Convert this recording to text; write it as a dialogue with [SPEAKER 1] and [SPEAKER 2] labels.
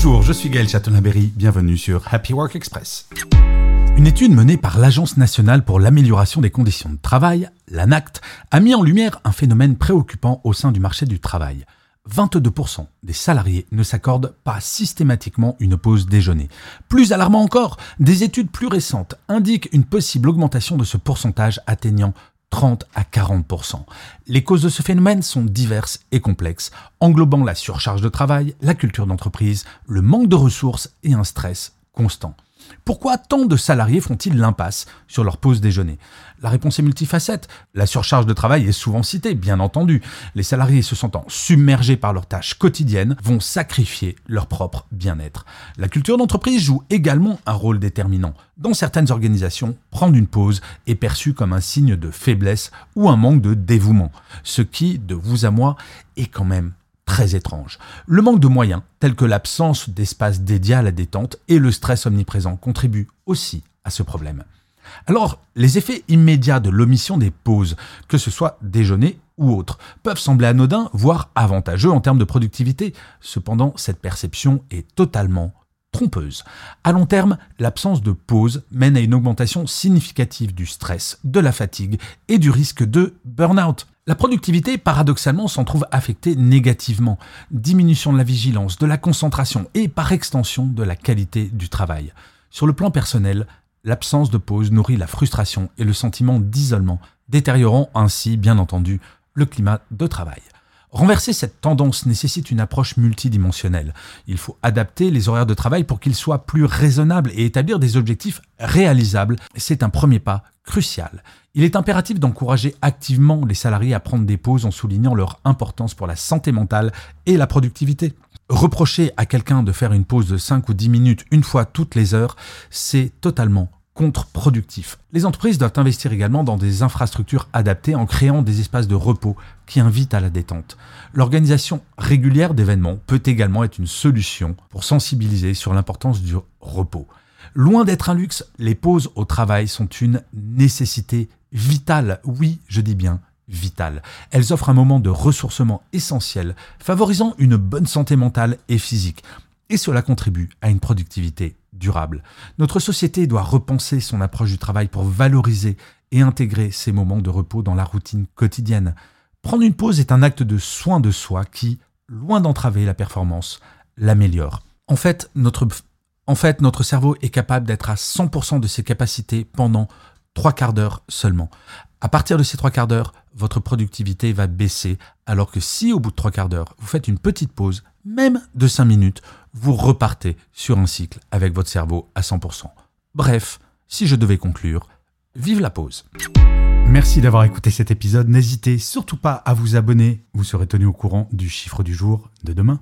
[SPEAKER 1] Bonjour, je suis Gaël Chatonaberry, bienvenue sur Happy Work Express. Une étude menée par l'Agence nationale pour l'amélioration des conditions de travail, l'ANACT, a mis en lumière un phénomène préoccupant au sein du marché du travail. 22% des salariés ne s'accordent pas systématiquement une pause déjeuner. Plus alarmant encore, des études plus récentes indiquent une possible augmentation de ce pourcentage atteignant 30 à 40%. Les causes de ce phénomène sont diverses et complexes, englobant la surcharge de travail, la culture d'entreprise, le manque de ressources et un stress constant. Pourquoi tant de salariés font-ils l'impasse sur leur pause déjeuner? La réponse est multifacette. La surcharge de travail est souvent citée, bien entendu. Les salariés se sentant submergés par leurs tâches quotidiennes vont sacrifier leur propre bien-être. La culture d'entreprise joue également un rôle déterminant. Dans certaines organisations, prendre une pause est perçu comme un signe de faiblesse ou un manque de dévouement, ce qui, de vous à moi, est quand même très étrange. Le manque de moyens, tels que l'absence d'espace dédié à la détente et le stress omniprésent, contribuent aussi à ce problème. Alors, les effets immédiats de l'omission des pauses, que ce soit déjeuner ou autre, peuvent sembler anodins, voire avantageux en termes de productivité. Cependant, cette perception est totalement trompeuse. À long terme, l'absence de pause mène à une augmentation significative du stress, de la fatigue et du risque de burn-out. La productivité, paradoxalement, s'en trouve affectée négativement. Diminution de la vigilance, de la concentration et, par extension, de la qualité du travail. Sur le plan personnel, l'absence de pause nourrit la frustration et le sentiment d'isolement, détériorant ainsi, bien entendu, le climat de travail. Renverser cette tendance nécessite une approche multidimensionnelle. Il faut adapter les horaires de travail pour qu'ils soient plus raisonnables et établir des objectifs réalisables. C'est un premier pas crucial. Il est impératif d'encourager activement les salariés à prendre des pauses en soulignant leur importance pour la santé mentale et la productivité. Reprocher à quelqu'un de faire une pause de 5 ou 10 minutes une fois toutes les heures, c'est totalement contre-productif. Les entreprises doivent investir également dans des infrastructures adaptées en créant des espaces de repos qui invitent à la détente. L'organisation régulière d'événements peut également être une solution pour sensibiliser sur l'importance du repos. Loin d'être un luxe, les pauses au travail sont une nécessité vitale. Oui, je dis bien vitale. Elles offrent un moment de ressourcement essentiel, favorisant une bonne santé mentale et physique. Et cela contribue à une productivité durable. Notre société doit repenser son approche du travail pour valoriser et intégrer ces moments de repos dans la routine quotidienne. Prendre une pause est un acte de soin de soi qui, loin d'entraver la performance, l'améliore. En fait, notre cerveau est capable d'être à 100% de ses capacités pendant trois quarts d'heure seulement. À partir de ces trois quarts d'heure, votre productivité va baisser, alors que si au bout de trois quarts d'heure, vous faites une petite pause, même de 5 minutes, vous repartez sur un cycle avec votre cerveau à 100%. Bref, si je devais conclure, vive la pause. Merci d'avoir écouté cet épisode. N'hésitez surtout pas à vous abonner. Vous serez tenu au courant du chiffre du jour de demain.